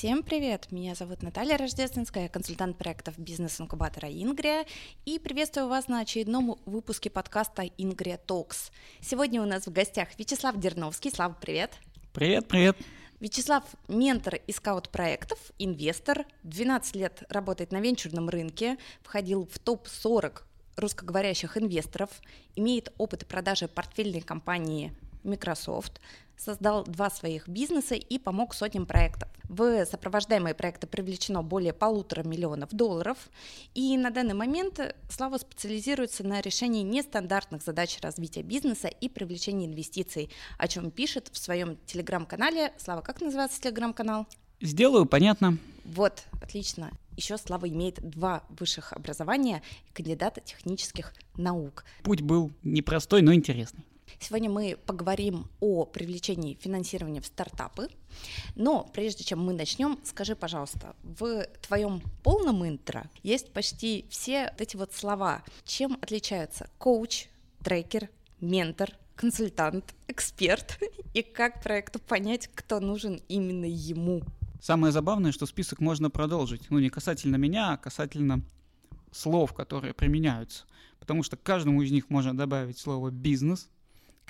Всем привет! Меня зовут Наталья Рождественская, консультант проектов бизнес-инкубатора Ингрия, и приветствую вас на очередном выпуске подкаста Ингрия Talks. Сегодня у нас в гостях Вячеслав Дерновский. Слава, привет! Привет, привет! Вячеслав – ментор и скаут проектов, инвестор, 12 лет работает на венчурном рынке, входил в топ-40 русскоговорящих инвесторов, имеет опыт продажи портфельной компании Microsoft, создал два своих бизнеса и помог сотням проектов. В сопровождаемые проекты привлечено более полутора миллионов долларов, и на данный момент Слава специализируется на решении нестандартных задач развития бизнеса и привлечении инвестиций, о чем пишет в своем телеграм-канале. Слава, как называется телеграм-канал? Сделаю, понятно. Вот, отлично. Еще Слава имеет два высших образования и кандидата технических наук. Путь был непростой, но интересный. Сегодня мы поговорим о привлечении финансирования в стартапы. Но прежде чем мы начнем, скажи, пожалуйста, в твоем полном интро есть почти все эти вот слова. Чем отличаются коуч, трекер, ментор, консультант, эксперт и как проекту понять, кто нужен именно ему? Самое забавное, что список можно продолжить. Ну, не касательно меня, а касательно слов, которые применяются. Потому что к каждому из них можно добавить слово «бизнес»,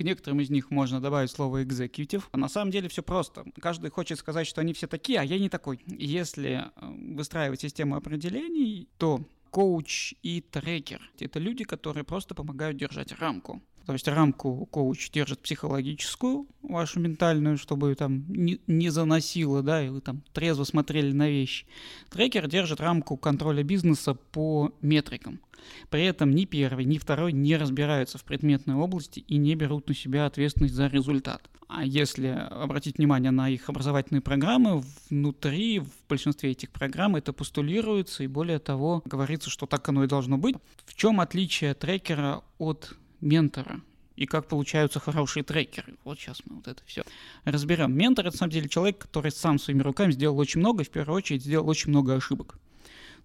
к некоторым из них можно добавить слово executive. На самом деле все просто. Каждый хочет сказать, что они все такие, а я не такой. Если э, выстраивать систему определений, то коуч и трекер — это люди, которые просто помогают держать рамку. То есть рамку коуч держит психологическую, вашу ментальную, чтобы там не, не заносило, да, и вы там трезво смотрели на вещи. Трекер держит рамку контроля бизнеса по метрикам. При этом ни первый, ни второй не разбираются в предметной области и не берут на себя ответственность за результат. А если обратить внимание на их образовательные программы, внутри, в большинстве этих программ это постулируется, и более того, говорится, что так оно и должно быть. В чем отличие трекера от ментора? и как получаются хорошие трекеры. Вот сейчас мы вот это все разберем. Ментор это на самом деле человек, который сам своими руками сделал очень много, в первую очередь сделал очень много ошибок.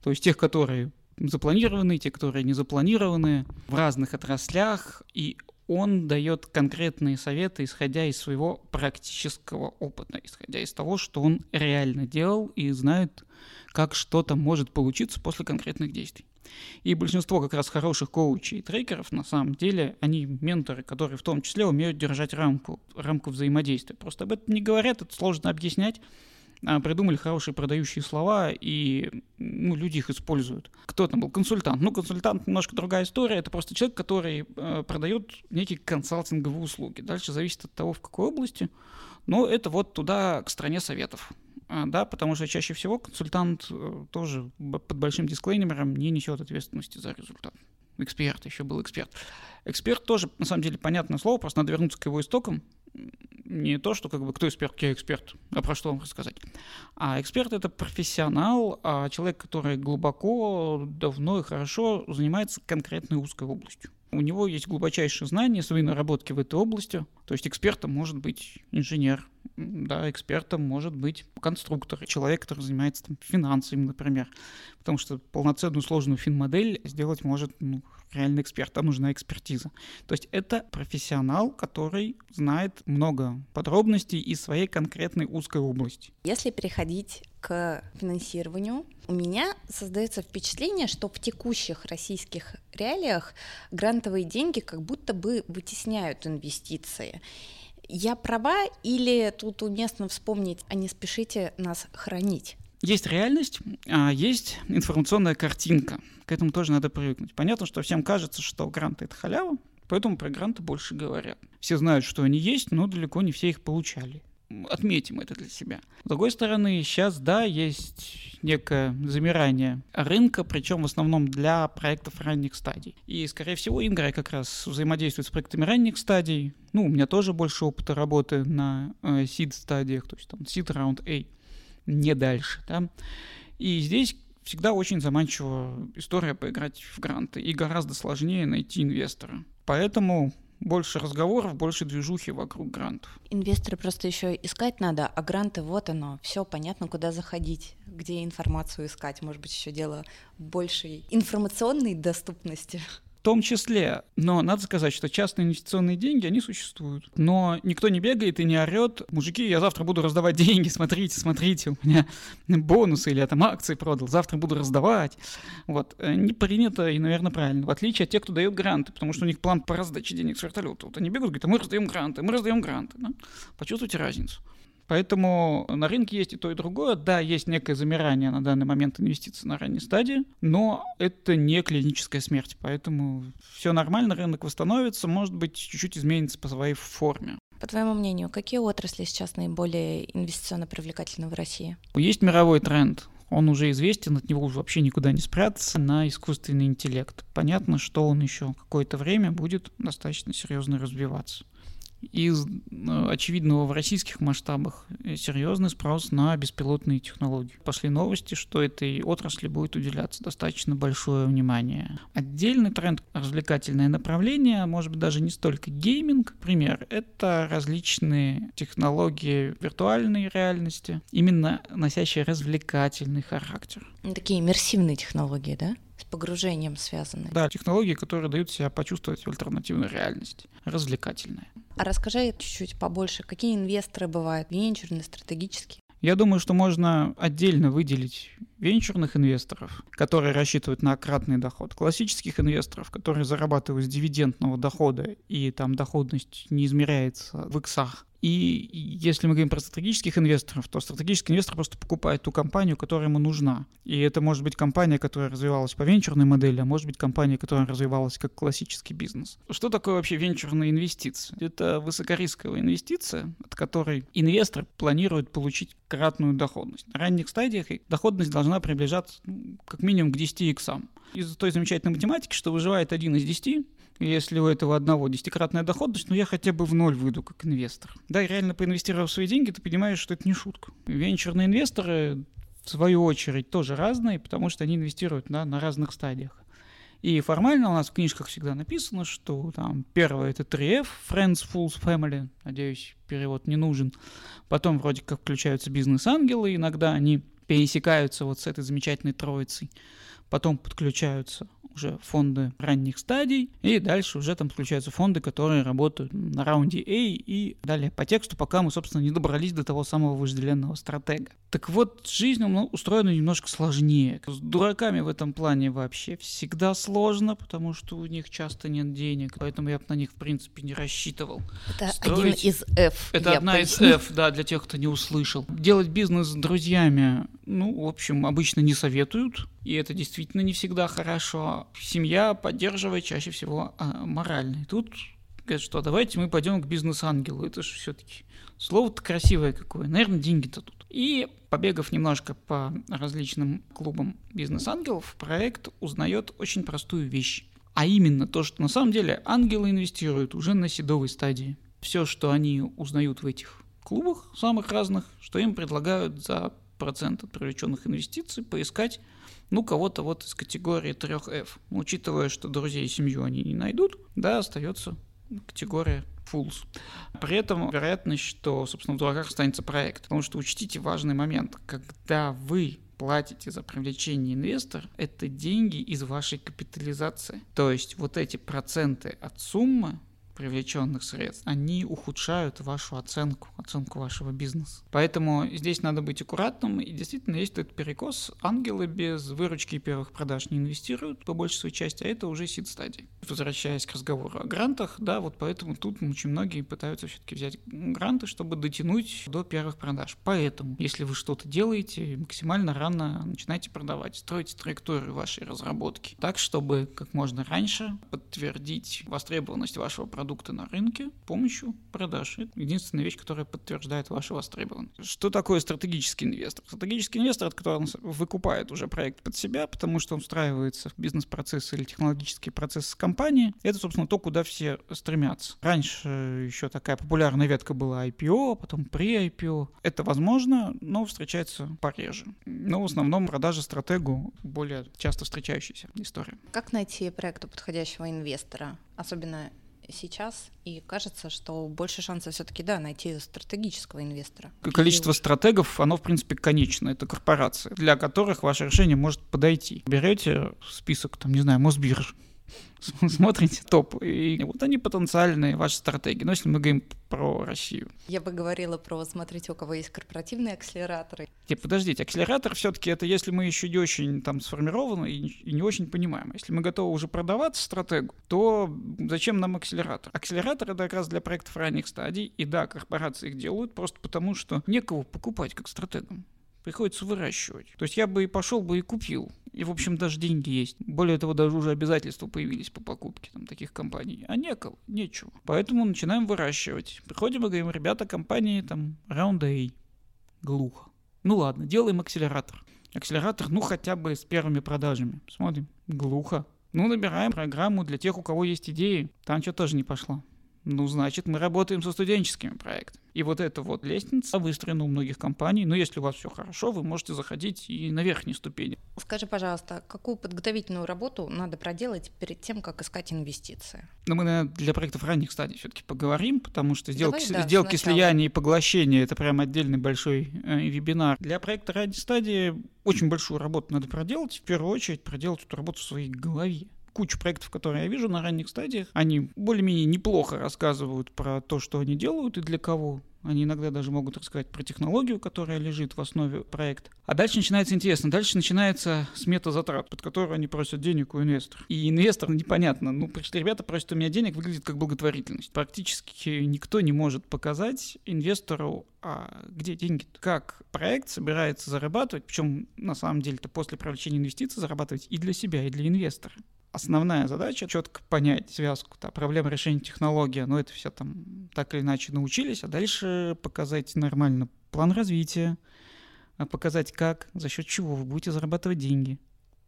То есть тех, которые запланированные, те, которые не запланированы в разных отраслях, и он дает конкретные советы, исходя из своего практического опыта, исходя из того, что он реально делал и знает, как что-то может получиться после конкретных действий. И большинство как раз хороших коучей и трекеров, на самом деле, они менторы, которые в том числе умеют держать рамку, рамку взаимодействия. Просто об этом не говорят, это сложно объяснять, а, придумали хорошие продающие слова, и ну, люди их используют. Кто там был? Консультант. Ну, консультант немножко другая история. Это просто человек, который э, продает некие консалтинговые услуги. Дальше зависит от того, в какой области. Но это вот туда, к стране советов. А, да, потому что чаще всего консультант э, тоже под большим дисклеймером не несет ответственности за результат. Эксперт, еще был эксперт. Эксперт тоже, на самом деле, понятное слово, просто надо вернуться к его истокам не то, что как бы кто эксперт, я эксперт, а про что вам рассказать. А эксперт это профессионал, а человек, который глубоко, давно и хорошо занимается конкретной узкой областью. У него есть глубочайшие знания, свои наработки в этой области. То есть экспертом может быть инженер, да, экспертом может быть конструктор, человек, который занимается там, финансами, например. Потому что полноценную сложную финмодель сделать может ну, реальный эксперт, там нужна экспертиза. То есть это профессионал, который знает много подробностей из своей конкретной узкой области. Если переходить к финансированию, у меня создается впечатление, что в текущих российских реалиях грантовые деньги как будто бы вытесняют инвестиции. Я права или тут уместно вспомнить, а не спешите нас хранить? Есть реальность, а есть информационная картинка. К этому тоже надо привыкнуть. Понятно, что всем кажется, что гранты — это халява, поэтому про гранты больше говорят. Все знают, что они есть, но далеко не все их получали. Отметим это для себя. С другой стороны, сейчас, да, есть некое замирание рынка, причем в основном для проектов ранних стадий. И, скорее всего, Инграй как раз взаимодействует с проектами ранних стадий. Ну, у меня тоже больше опыта работы на э, seed стадиях, то есть там seed round A, не дальше, да. И здесь всегда очень заманчивая история поиграть в гранты, и гораздо сложнее найти инвестора. Поэтому больше разговоров, больше движухи вокруг грантов. Инвесторы просто еще искать надо, а гранты вот оно, все понятно, куда заходить, где информацию искать. Может быть, еще дело большей информационной доступности. Том числе. Но надо сказать, что частные инвестиционные деньги, они существуют. Но никто не бегает и не орет, мужики, я завтра буду раздавать деньги, смотрите, смотрите, у меня бонусы или я там акции продал, завтра буду раздавать. Вот. Э, не принято и, наверное, правильно. В отличие от тех, кто дает гранты, потому что у них план по раздаче денег с вертолета. Вот они бегают, говорят, а мы раздаем гранты, мы раздаем гранты. Да? Почувствуйте разницу. Поэтому на рынке есть и то, и другое. Да, есть некое замирание на данный момент инвестиций на ранней стадии, но это не клиническая смерть. Поэтому все нормально, рынок восстановится, может быть, чуть-чуть изменится по своей форме. По твоему мнению, какие отрасли сейчас наиболее инвестиционно привлекательны в России? Есть мировой тренд. Он уже известен, от него уже вообще никуда не спрятаться, на искусственный интеллект. Понятно, что он еще какое-то время будет достаточно серьезно развиваться из э, очевидного в российских масштабах э, серьезный спрос на беспилотные технологии. Пошли новости, что этой отрасли будет уделяться достаточно большое внимание. Отдельный тренд – развлекательное направление, может быть даже не столько гейминг. Пример – это различные технологии виртуальной реальности, именно носящие развлекательный характер. Такие иммерсивные технологии, да? Погружением связаны. Да, технологии, которые дают себя почувствовать в альтернативной реальности, развлекательные. А расскажи чуть-чуть побольше, какие инвесторы бывают, венчурные, стратегические? Я думаю, что можно отдельно выделить венчурных инвесторов, которые рассчитывают на кратный доход, классических инвесторов, которые зарабатывают с дивидендного дохода, и там доходность не измеряется в иксах, и если мы говорим про стратегических инвесторов, то стратегический инвестор просто покупает ту компанию, которая ему нужна. И это может быть компания, которая развивалась по венчурной модели, а может быть компания, которая развивалась как классический бизнес. Что такое вообще венчурная инвестиция? Это высокорисковая инвестиция, от которой инвестор планирует получить кратную доходность. На ранних стадиях доходность должна приближаться ну, как минимум к 10 иксам. Из-за той замечательной математики, что выживает один из 10, если у этого одного десятикратная доходность, ну я хотя бы в ноль выйду как инвестор. Да, и реально поинвестировав свои деньги, ты понимаешь, что это не шутка. Венчурные инвесторы, в свою очередь, тоже разные, потому что они инвестируют да, на разных стадиях. И формально у нас в книжках всегда написано, что там первое это 3F, Friends, Fools, Family, надеюсь, перевод не нужен. Потом вроде как включаются бизнес-ангелы, иногда они пересекаются вот с этой замечательной троицей. Потом подключаются уже фонды ранних стадий, и дальше уже там включаются фонды, которые работают на раунде A и далее по тексту, пока мы, собственно, не добрались до того самого вожделенного стратега. Так вот, жизнь устроена немножко сложнее. С дураками в этом плане вообще всегда сложно, потому что у них часто нет денег, поэтому я бы на них, в принципе, не рассчитывал. Это Строить... один из F. Это одна поясню. из F, да, для тех, кто не услышал. Делать бизнес с друзьями, ну, в общем, обычно не советуют, и это действительно не всегда хорошо. Семья поддерживает чаще всего а, морально. И тут говорят, что давайте мы пойдем к бизнес-ангелу. Это же все-таки слово-то красивое какое. Наверное, деньги-то тут. И побегав немножко по различным клубам бизнес-ангелов, проект узнает очень простую вещь. А именно то, что на самом деле ангелы инвестируют уже на седовой стадии. Все, что они узнают в этих клубах самых разных, что им предлагают за процент от привлеченных инвестиций поискать ну, кого-то вот из категории 3F. Учитывая, что друзей и семью они не найдут, да, остается категория fools. При этом вероятность, что, собственно, в дураках останется проект. Потому что учтите важный момент. Когда вы платите за привлечение инвестора, это деньги из вашей капитализации. То есть вот эти проценты от суммы привлеченных средств, они ухудшают вашу оценку, оценку вашего бизнеса. Поэтому здесь надо быть аккуратным, и действительно есть этот перекос. Ангелы без выручки первых продаж не инвестируют по большей своей части, а это уже сид стадии. Возвращаясь к разговору о грантах, да, вот поэтому тут очень многие пытаются все-таки взять гранты, чтобы дотянуть до первых продаж. Поэтому, если вы что-то делаете, максимально рано начинайте продавать, строите траекторию вашей разработки так, чтобы как можно раньше подтвердить востребованность вашего продукта продукты на рынке помощью продаж. Это единственная вещь, которая подтверждает вашу востребованность. Что такое стратегический инвестор? Стратегический инвестор, это который выкупает уже проект под себя, потому что он встраивается в бизнес-процесс или технологический процесс компании. Это, собственно, то, куда все стремятся. Раньше еще такая популярная ветка была IPO, потом при IPO. Это возможно, но встречается пореже. Но в основном продажа стратегу более часто встречающаяся история. Как найти проекту подходящего инвестора? Особенно сейчас, и кажется, что больше шансов все-таки, да, найти стратегического инвестора. Количество стратегов, оно, в принципе, конечно, это корпорации, для которых ваше решение может подойти. Берете список, там, не знаю, Мосбирж, смотрите топ, и вот они потенциальные, ваши стратегии. Но если мы говорим про Россию. Я бы говорила про смотрите, у кого есть корпоративные акселераторы. Нет, подождите, акселератор все-таки это если мы еще не очень там сформированы и, и не очень понимаем. Если мы готовы уже продавать стратегу, то зачем нам акселератор? Акселератор это как раз для проектов ранних стадий, и да, корпорации их делают просто потому, что некого покупать как стратегам приходится выращивать. То есть я бы и пошел бы и купил. И, в общем, даже деньги есть. Более того, даже уже обязательства появились по покупке там, таких компаний. А некого, нечего. Поэтому начинаем выращивать. Приходим и говорим, ребята, компании там Round A. Глухо. Ну ладно, делаем акселератор. Акселератор, ну хотя бы с первыми продажами. Смотрим. Глухо. Ну, набираем программу для тех, у кого есть идеи. Там что тоже не пошло. Ну, значит, мы работаем со студенческими проектами. И вот эта вот лестница выстроена у многих компаний. Но если у вас все хорошо, вы можете заходить и на верхние ступени. Скажи, пожалуйста, какую подготовительную работу надо проделать перед тем, как искать инвестиции? Ну, мы, наверное, для проектов ранних стадий все-таки поговорим, потому что сделки, Давай, да, сделки слияния и поглощения это прям отдельный большой э, вебинар. Для проекта ранней стадии очень большую работу надо проделать. В первую очередь проделать эту работу в своей голове кучу проектов, которые я вижу на ранних стадиях, они более-менее неплохо рассказывают про то, что они делают и для кого. Они иногда даже могут рассказать про технологию, которая лежит в основе проекта. А дальше начинается интересно. Дальше начинается смета затрат, под которую они просят денег у инвесторов. И инвестор, непонятно, ну, пришли ребята, просят у меня денег, выглядит как благотворительность. Практически никто не может показать инвестору, а где деньги? Как проект собирается зарабатывать, причем на самом деле-то после привлечения инвестиций зарабатывать и для себя, и для инвестора основная задача четко понять связку, да, проблема решения технологии, но это все там так или иначе научились, а дальше показать нормально план развития, а показать как, за счет чего вы будете зарабатывать деньги,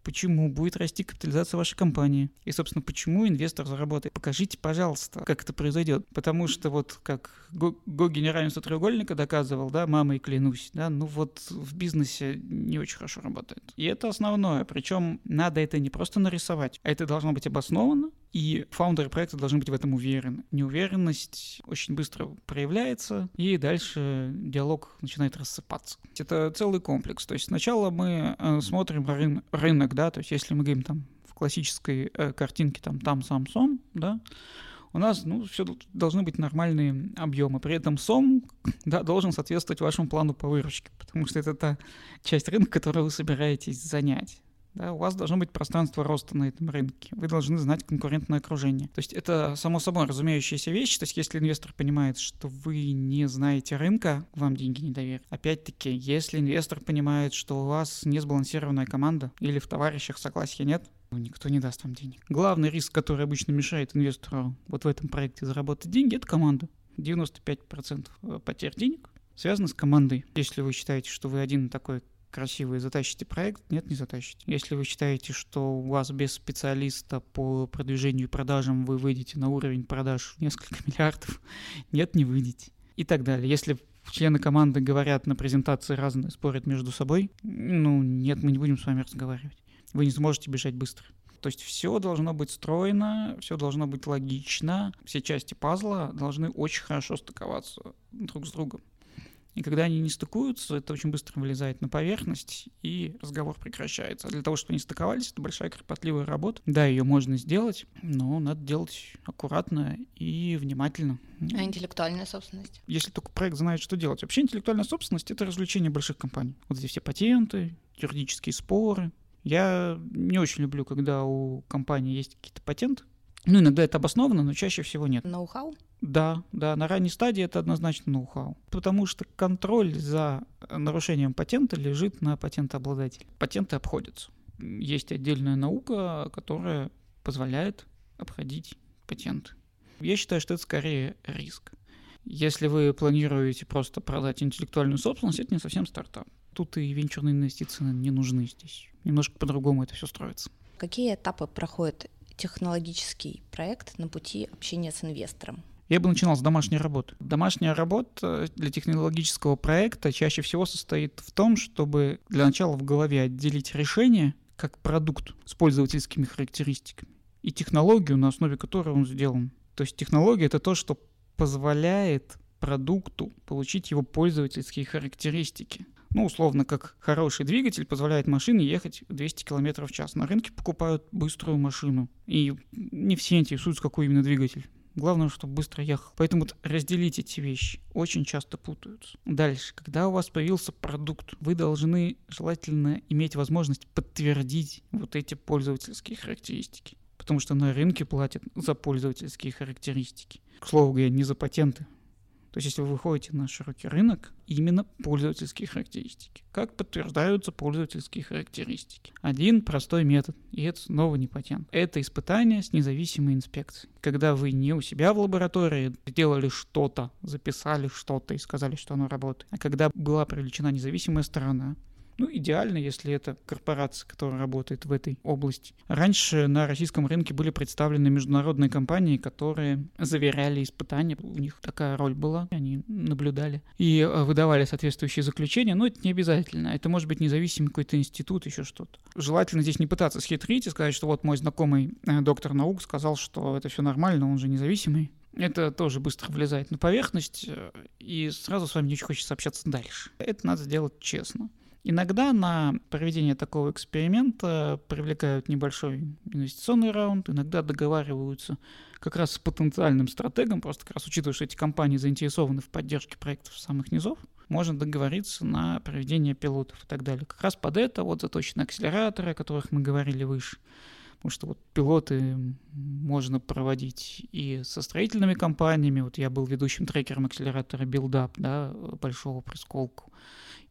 почему будет расти капитализация вашей компании. И, собственно, почему инвестор заработает. Покажите, пожалуйста, как это произойдет. Потому что вот как Гоги неравенство треугольника доказывал, да, мамой клянусь, да, ну вот в бизнесе не очень хорошо работает. И это основное. Причем надо это не просто нарисовать, а это должно быть обосновано, и фаундеры проекта должны быть в этом уверены. Неуверенность очень быстро проявляется, и дальше диалог начинает рассыпаться. Это целый комплекс. То есть сначала мы э, смотрим рын- рынок, да, то есть если мы говорим там в классической э, картинке там там сам сом, да, у нас ну, все должны быть нормальные объемы. При этом сом да, должен соответствовать вашему плану по выручке, потому что это та часть рынка, которую вы собираетесь занять. Да, у вас должно быть пространство роста на этом рынке. Вы должны знать конкурентное окружение. То есть это само собой разумеющаяся вещь. То есть если инвестор понимает, что вы не знаете рынка, вам деньги не доверят. Опять-таки, если инвестор понимает, что у вас не сбалансированная команда или в товарищах согласия нет, ну, никто не даст вам денег. Главный риск, который обычно мешает инвестору вот в этом проекте заработать деньги, это команда. 95% э, потерь денег связано с командой. Если вы считаете, что вы один такой красивый, затащите проект? Нет, не затащите. Если вы считаете, что у вас без специалиста по продвижению и продажам вы выйдете на уровень продаж в несколько миллиардов, нет, не выйдете. И так далее. Если члены команды говорят на презентации разные, спорят между собой, ну, нет, мы не будем с вами разговаривать. Вы не сможете бежать быстро. То есть все должно быть стройно, все должно быть логично, все части пазла должны очень хорошо стыковаться друг с другом. И когда они не стыкуются, это очень быстро вылезает на поверхность, и разговор прекращается. А для того, чтобы они стыковались, это большая кропотливая работа. Да, ее можно сделать, но надо делать аккуратно и внимательно. А интеллектуальная собственность? Если только проект знает, что делать. Вообще интеллектуальная собственность — это развлечение больших компаний. Вот эти все патенты, юридические споры. Я не очень люблю, когда у компании есть какие-то патенты. Ну, иногда это обосновано, но чаще всего нет. Ноу-хау? Да, да, на ранней стадии это однозначно ноу-хау. Потому что контроль за нарушением патента лежит на патентообладателе. Патенты обходятся. Есть отдельная наука, которая позволяет обходить патенты. Я считаю, что это скорее риск. Если вы планируете просто продать интеллектуальную собственность, это не совсем стартап. Тут и венчурные инвестиции не нужны здесь. Немножко по-другому это все строится. Какие этапы проходит технологический проект на пути общения с инвестором? Я бы начинал с домашней работы. Домашняя работа для технологического проекта чаще всего состоит в том, чтобы для начала в голове отделить решение как продукт с пользовательскими характеристиками и технологию, на основе которой он сделан. То есть технология — это то, что позволяет продукту получить его пользовательские характеристики. Ну, условно, как хороший двигатель позволяет машине ехать 200 км в час. На рынке покупают быструю машину. И не все интересуются, какой именно двигатель. Главное, чтобы быстро ехал. Поэтому вот разделить эти вещи. Очень часто путаются. Дальше, когда у вас появился продукт, вы должны желательно иметь возможность подтвердить вот эти пользовательские характеристики. Потому что на рынке платят за пользовательские характеристики. К слову говоря, не за патенты. То есть, если вы выходите на широкий рынок, именно пользовательские характеристики. Как подтверждаются пользовательские характеристики? Один простой метод, и это снова не патент. Это испытание с независимой инспекцией. Когда вы не у себя в лаборатории сделали что-то, записали что-то и сказали, что оно работает, а когда была привлечена независимая сторона, ну, идеально, если это корпорация, которая работает в этой области. Раньше на российском рынке были представлены международные компании, которые заверяли испытания. У них такая роль была, они наблюдали и э, выдавали соответствующие заключения, но это не обязательно. Это может быть независимый какой-то институт, еще что-то. Желательно здесь не пытаться схитрить и сказать, что вот мой знакомый э, доктор наук сказал, что это все нормально, он же независимый. Это тоже быстро влезает на поверхность, э, и сразу с вами не очень хочется общаться дальше. Это надо сделать честно. Иногда на проведение такого эксперимента привлекают небольшой инвестиционный раунд, иногда договариваются как раз с потенциальным стратегом, просто как раз учитывая, что эти компании заинтересованы в поддержке проектов самых низов, можно договориться на проведение пилотов и так далее. Как раз под это вот заточены акселераторы, о которых мы говорили выше. Потому что вот пилоты можно проводить и со строительными компаниями. Вот я был ведущим трекером акселератора Build Up, да, большого присколку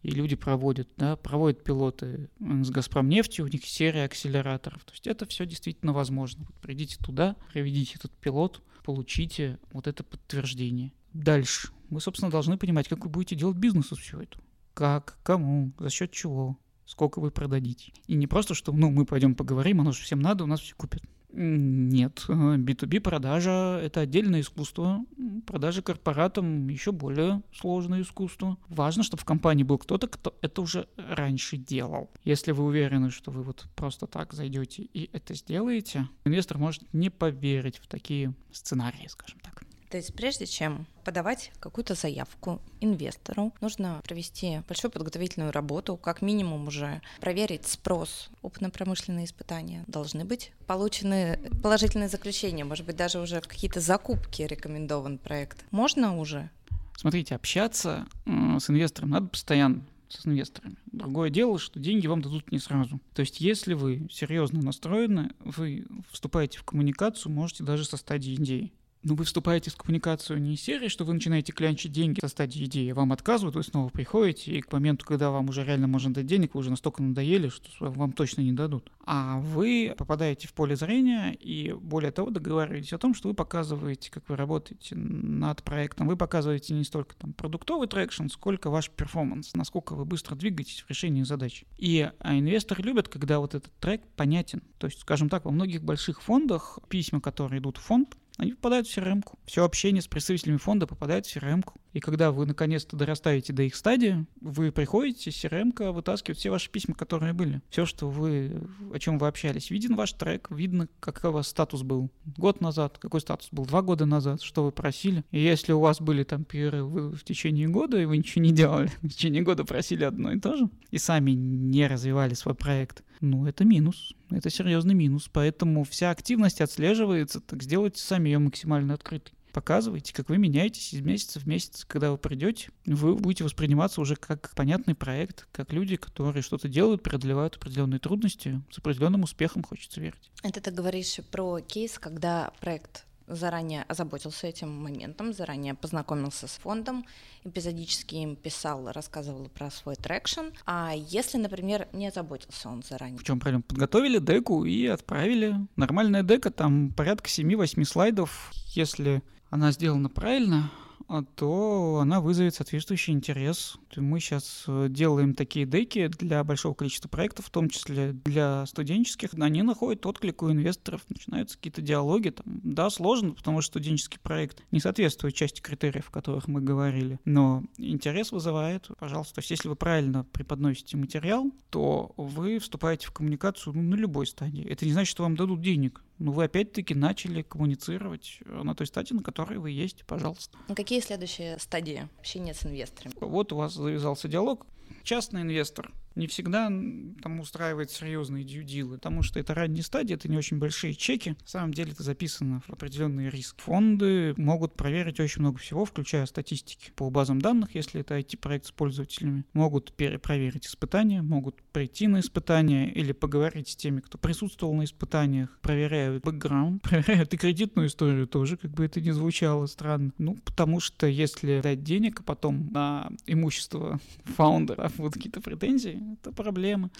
и люди проводят, да, проводят пилоты с Газпром нефтью, у них серия акселераторов. То есть это все действительно возможно. Вот придите туда, проведите этот пилот, получите вот это подтверждение. Дальше. Вы, собственно, должны понимать, как вы будете делать бизнес из всего этого. Как, кому, за счет чего, сколько вы продадите. И не просто, что ну, мы пойдем поговорим, оно же всем надо, у нас все купят. Нет, B2B продажа – это отдельное искусство. Продажа корпоратам – еще более сложное искусство. Важно, чтобы в компании был кто-то, кто это уже раньше делал. Если вы уверены, что вы вот просто так зайдете и это сделаете, инвестор может не поверить в такие сценарии, скажем так. То есть прежде чем подавать какую-то заявку инвестору, нужно провести большую подготовительную работу, как минимум уже проверить спрос. Опытно-промышленные испытания должны быть получены положительные заключения, может быть, даже уже какие-то закупки рекомендован проект. Можно уже? Смотрите, общаться с инвестором надо постоянно с инвесторами. Другое дело, что деньги вам дадут не сразу. То есть, если вы серьезно настроены, вы вступаете в коммуникацию, можете даже со стадии идеи но вы вступаете в коммуникацию не из серии, что вы начинаете клянчить деньги со стадии идеи, вам отказывают, вы снова приходите, и к моменту, когда вам уже реально можно дать денег, вы уже настолько надоели, что вам точно не дадут. А вы попадаете в поле зрения и, более того, договариваетесь о том, что вы показываете, как вы работаете над проектом. Вы показываете не столько там продуктовый traction, сколько ваш перформанс, насколько вы быстро двигаетесь в решении задач. И а инвесторы любят, когда вот этот трек понятен. То есть, скажем так, во многих больших фондах письма, которые идут в фонд, они попадают в CRM. -ку. Все общение с представителями фонда попадает в CRM. -ку. И когда вы наконец-то дорастаете до их стадии, вы приходите, CRM вытаскивает все ваши письма, которые были. Все, что вы, о чем вы общались. Виден ваш трек, видно, какой у вас статус был год назад, какой статус был два года назад, что вы просили. И если у вас были там перерывы в течение года, и вы ничего не делали, в течение года просили одно и то же, и сами не развивали свой проект, ну, это минус. Это серьезный минус. Поэтому вся активность отслеживается, так сделайте сами ее максимально открытой показывайте, как вы меняетесь из месяца в месяц. Когда вы придете, вы будете восприниматься уже как понятный проект, как люди, которые что-то делают, преодолевают определенные трудности, с определенным успехом, хочется верить. Это ты говоришь про кейс, когда проект заранее озаботился этим моментом, заранее познакомился с фондом, эпизодически им писал, рассказывал про свой traction. А если, например, не озаботился он заранее? В чем проблема? Подготовили deck у и отправили. Нормальная deck а, там порядка 7-8 слайдов. Если она сделана правильно, а то она вызовет соответствующий интерес. Мы сейчас э, делаем такие deck и для большого количества проектов, в том числе для студенческих. Они находят отклик у инвесторов, начинаются какие-то диалоги. Там, да, сложно, потому что студенческий проект не соответствует части критериев, о которых мы говорили, но интерес вызывает, пожалуйста. То есть если вы правильно преподносите материал, то вы вступаете в коммуникацию ну, на любой стадии. Это не значит, что вам дадут денег. Но вы опять-таки начали коммуницировать на той стадии, на которой вы есть, пожалуйста. Какие следующие стадии общения с инвесторами? Вот у вас завязался диалог, частный инвестор не всегда там устраивает серьезные дьюдилы, потому что это ранние стадии, это не очень большие чеки. На самом деле это записано в определенный риск. Фонды могут проверить очень много всего, включая статистики по базам данных, если это IT-проект с пользователями. Могут перепроверить испытания, могут прийти на испытания или поговорить с теми, кто присутствовал на испытаниях, проверяют бэкграунд, проверяют и кредитную историю тоже, как бы это ни звучало странно. Ну, потому что если дать денег, а потом на имущество фаундера будут какие-то претензии, это проблема.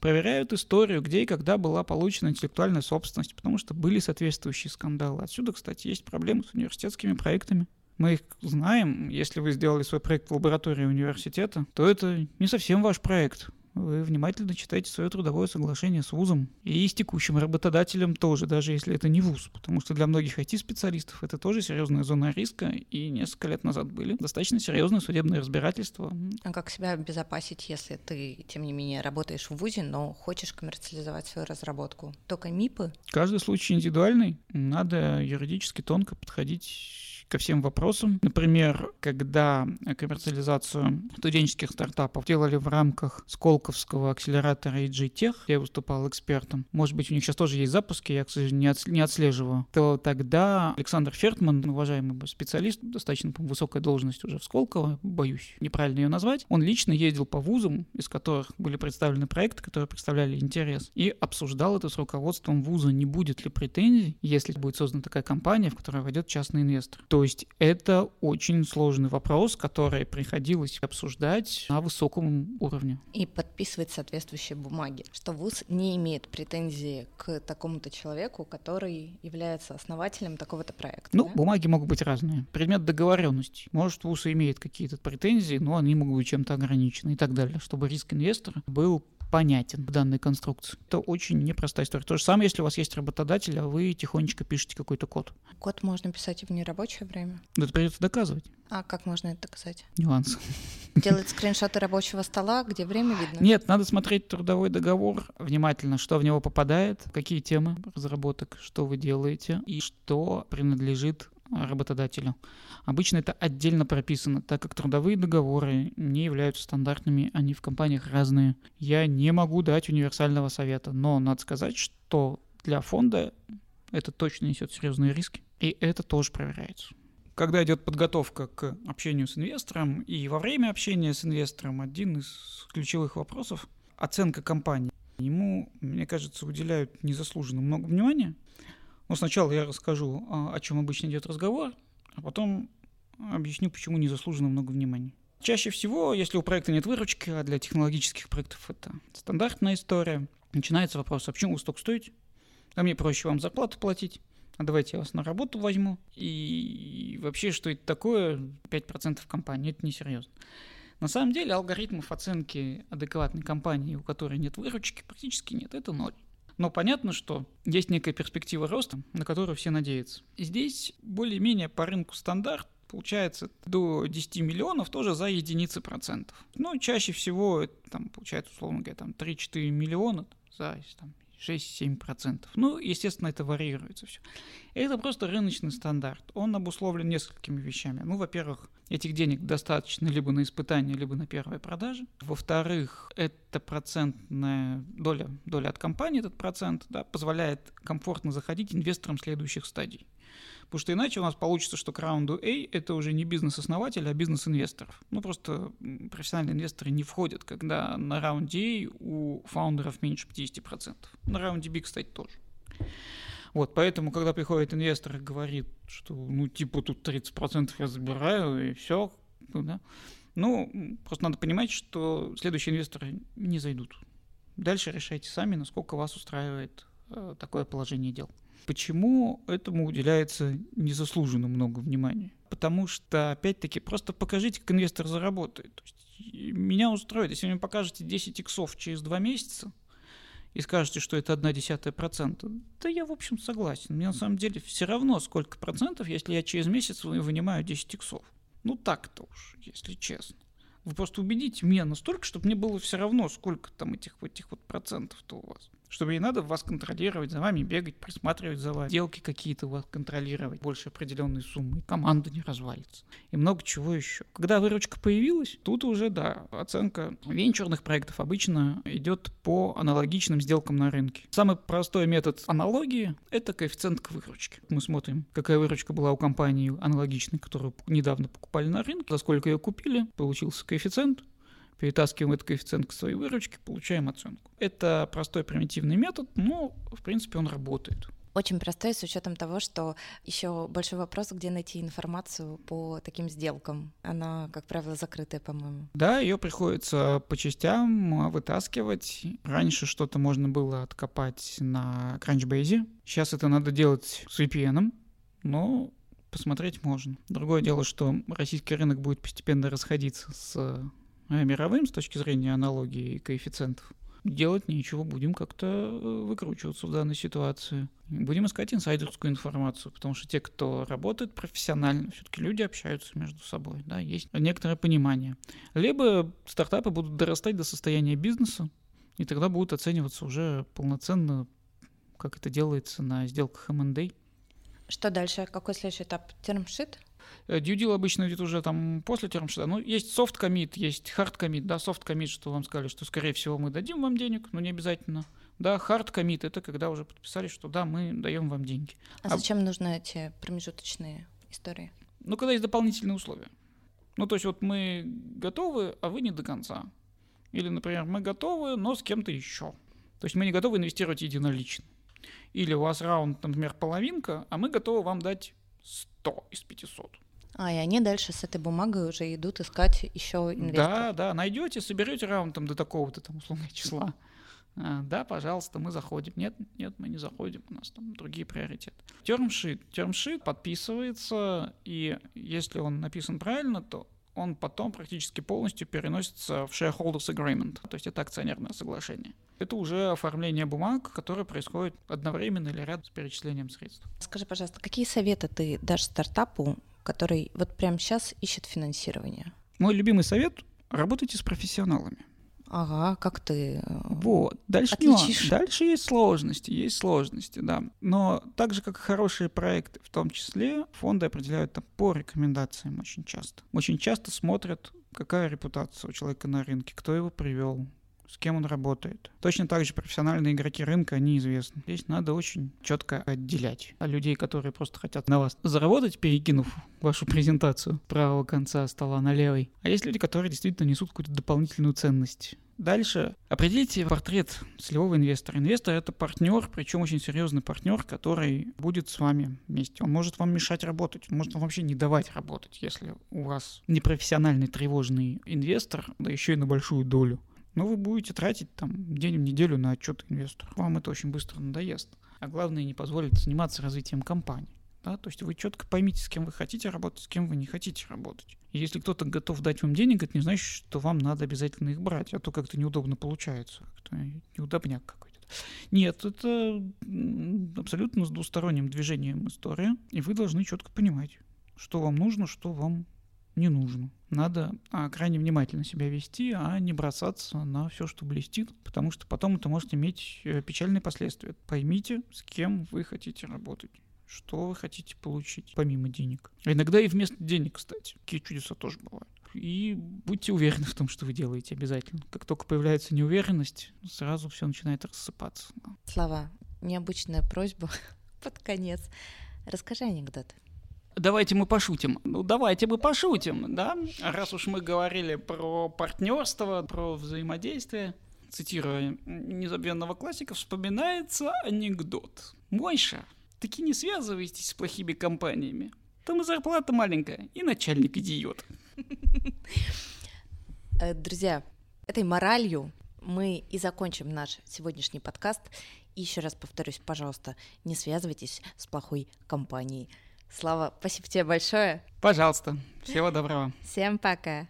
Проверяют историю, где и когда была получена интеллектуальная собственность, потому что были соответствующие скандалы. Отсюда, кстати, есть проблемы с университетскими проектами. Мы их знаем. Если вы сделали свой проект в лаборатории университета, то это не совсем ваш проект вы внимательно читайте свое трудовое соглашение с вузом и с текущим работодателем тоже, даже если это не вуз, потому что для многих IT-специалистов это тоже серьезная зона риска, и несколько лет назад были достаточно серьезные судебные разбирательства. А как себя обезопасить, если ты, тем не менее, работаешь в вузе, но хочешь коммерциализовать свою разработку? Только МИПы? Каждый случай индивидуальный, надо юридически тонко подходить ко всем вопросам. Например, когда коммерциализацию студенческих стартапов делали в рамках Сколковского акселератора EG я выступал экспертом. Может быть, у них сейчас тоже есть запуски, я, к сожалению, не отслеживаю. То тогда Александр Фертман, уважаемый специалист, достаточно высокая должность уже в Сколково, боюсь неправильно ее назвать, он лично ездил по вузам, из которых были представлены проекты, которые представляли интерес, и обсуждал это с руководством вуза, не будет ли претензий, если будет создана такая компания, в которой войдет частный инвестор. То есть это очень сложный вопрос, который приходилось обсуждать на высоком уровне. И подписывать соответствующие бумаги, что ВУЗ не имеет претензии к такому-то человеку, который является основателем такого-то проекта. Ну, да? бумаги могут быть разные. Предмет договоренности. Может, ВУЗ имеет какие-то претензии, но они могут быть чем-то ограничены и так далее, чтобы риск инвестора был понятен в данной конструкции. Это очень непростая история. То же самое, если у вас есть работодатель, а вы тихонечко пишете какой-то код. Код можно писать и в нерабочее время? Но это придется доказывать. А как можно это доказать? Нюанс. Делать скриншоты рабочего стола, где время видно? Нет, надо смотреть трудовой договор внимательно, что в него попадает, какие темы разработок, что вы делаете и что принадлежит работодателю. Обычно это отдельно прописано, так как трудовые договоры не являются стандартными, они в компаниях разные. Я не могу дать универсального совета, но надо сказать, что для фонда это точно несет серьезные риски, и это тоже проверяется. Когда идет подготовка к общению с инвестором, и во время общения с инвестором один из ключевых вопросов – оценка компании. Ему, мне кажется, уделяют незаслуженно много внимания – но сначала я расскажу, а, о чем обычно идет разговор, а потом объясню, почему незаслуженно много внимания. Чаще всего, если у проекта нет выручки, а для технологических проектов это стандартная история, начинается вопрос, а почему вы столько стоите? А мне проще вам зарплату платить, а давайте я вас на работу возьму. И вообще, что это такое, 5% компании, это несерьезно. На самом деле алгоритмов оценки адекватной компании, у которой нет выручки, практически нет, это ноль. Но понятно, что есть некая перспектива роста, на которую все надеются. Здесь более-менее по рынку стандарт получается до 10 миллионов тоже за единицы процентов. Но чаще всего там получается, условно говоря, там 3-4 миллиона за там, 6-7%. Ну, естественно, это варьируется все. Это просто рыночный стандарт. Он обусловлен несколькими вещами. Ну, во-первых, этих денег достаточно либо на испытание, либо на первые продажи. Во-вторых, это процентная доля, доля от компании, этот процент, да, позволяет комфортно заходить инвесторам следующих стадий. Потому что иначе у нас получится, что к раунду A это уже не бизнес-основатель, а бизнес-инвесторов. Ну, просто профессиональные инвесторы не входят, когда на раунде A у фаундеров меньше 50%. На раунде B, кстати, тоже. Вот, поэтому, когда приходит инвестор и говорит, что, ну, типа, тут 30% я забираю, и все, ну, да, ну, просто надо понимать, что следующие инвесторы не зайдут. Дальше решайте сами, насколько вас устраивает э, такое положение дел. Почему этому уделяется незаслуженно много внимания? Потому что, опять-таки, просто покажите, как инвестор заработает. То есть, меня устроит, если вы мне покажете 10 иксов через 2 месяца, и скажете, что это одна десятая процента, да я, в общем, согласен. Мне на самом деле все равно, сколько процентов, если я через месяц вынимаю 10 иксов. Ну так-то уж, если честно. Вы просто убедите меня настолько, чтобы мне было все равно, сколько там этих, этих вот процентов-то у вас. Чтобы ей надо вас контролировать, за вами бегать, присматривать за вами, сделки какие-то вас контролировать, больше определенной суммы, команда не развалится, и много чего еще. Когда выручка появилась, тут уже, да, оценка венчурных проектов обычно идет по аналогичным сделкам на рынке. Самый простой метод аналогии — это коэффициент к выручке. Мы смотрим, какая выручка была у компании аналогичной, которую недавно покупали на рынке, за сколько ее купили, получился коэффициент, перетаскиваем этот коэффициент к своей выручке, получаем оценку. Это простой примитивный метод, но, в принципе, он работает. Очень простой с учетом того, что еще большой вопрос, где найти информацию по таким сделкам. Она, как правило, закрытая, по-моему. Да, ее приходится по частям а, вытаскивать. Раньше что-то можно было откопать на Crunchbase. Сейчас это надо делать с VPN, но посмотреть можно. Другое дело, что российский рынок будет постепенно расходиться с мировым с точки зрения аналогии и коэффициентов, делать ничего, будем как-то э, выкручиваться в данной ситуации. Будем искать инсайдерскую информацию, потому что те, кто работает профессионально, все-таки люди общаются между собой, да, есть некоторое понимание. Либо стартапы будут дорастать до состояния бизнеса, и тогда будут оцениваться уже полноценно, как это делается на сделках M&A. Что дальше? Какой следующий этап? Термшит? Дьюдил обычно идет уже там после термшита. Ну, есть soft commit, есть hard commit. Да, soft commit, что вам сказали, что, скорее всего, мы дадим вам денег, но не обязательно. Да, hard commit — это когда уже подписали, что да, мы даем вам деньги. А, а зачем нужны эти промежуточные истории? Ну, когда есть дополнительные условия. Ну, то есть вот мы готовы, а вы не до конца. Или, например, мы готовы, но с кем-то еще. То есть мы не готовы инвестировать единолично. Или у вас раунд, например, половинка, а мы готовы вам дать 100 из 500. А, и они дальше с этой бумагой уже идут искать еще инвесторов. Да, да, найдете, соберете раунд там до такого-то там условного числа. А, да, пожалуйста, мы заходим. Нет, нет, мы не заходим, у нас там другие приоритеты. Термшит. Термшит подписывается, и если он написан правильно, то он потом практически полностью переносится в shareholders agreement, то есть это акционерное соглашение. Это уже оформление бумаг, которое происходит одновременно или рядом с перечислением средств. Скажи, пожалуйста, какие советы ты дашь стартапу, который вот прямо сейчас ищет финансирование? Мой любимый совет — работайте с профессионалами. Ага, как ты э, Вот. Дальше отличишь? Дальше есть сложности, есть сложности, да. Но так же, как и хорошие проекты, в том числе, фонды определяют там по рекомендациям очень часто. Очень часто смотрят, какая репутация у человека на рынке, кто его привел, с кем он работает. Точно так же профессиональные игроки рынка, они известны. Здесь надо очень четко отделять а людей, которые просто хотят на вас заработать, перекинув вашу презентацию правого конца стола на левый. А есть люди, которые действительно несут какую-то дополнительную ценность. Дальше определите портрет целевого инвестора. Инвестор это партнер, причем очень серьезный партнер, который будет с вами вместе. Он может вам мешать работать, он может вам вообще не давать работать, если у вас непрофессиональный тревожный инвестор, да еще и на большую долю но вы будете тратить там день в неделю на отчет инвестору. Вам это очень быстро надоест. А главное, не позволит заниматься развитием компании. Да? То есть вы четко поймите, с кем вы хотите работать, с кем вы не хотите работать. И если кто-то готов дать вам денег, это не значит, что вам надо обязательно их брать, а то как-то неудобно получается, как-то неудобняк какой-то. Нет, это абсолютно с двусторонним движением история, и вы должны четко понимать, что вам нужно, что вам не нужно. Надо а, крайне внимательно себя вести, а не бросаться на все, что блестит, потому что потом это может иметь э, печальные последствия. Поймите, с кем вы хотите работать что вы хотите получить помимо денег. А иногда и вместо денег, кстати. Такие чудеса тоже бывают. И будьте уверены в том, что вы делаете обязательно. Как только появляется неуверенность, сразу все начинает рассыпаться. Слава, необычная просьба под конец. Расскажи анекдот. Давайте мы пошутим. Ну, давайте мы пошутим, да? Раз уж мы говорили про партнерство, про взаимодействие, цитируя незабвенного классика, вспоминается анекдот. Мойша, таки не связывайтесь с плохими компаниями. Там и зарплата маленькая, и начальник идиот. Э, друзья, этой моралью мы и закончим наш сегодняшний подкаст. Еще раз повторюсь, пожалуйста, не связывайтесь с плохой компанией. Слава, спасибо тебе большое. Пожалуйста. Всего доброго. Всем пока.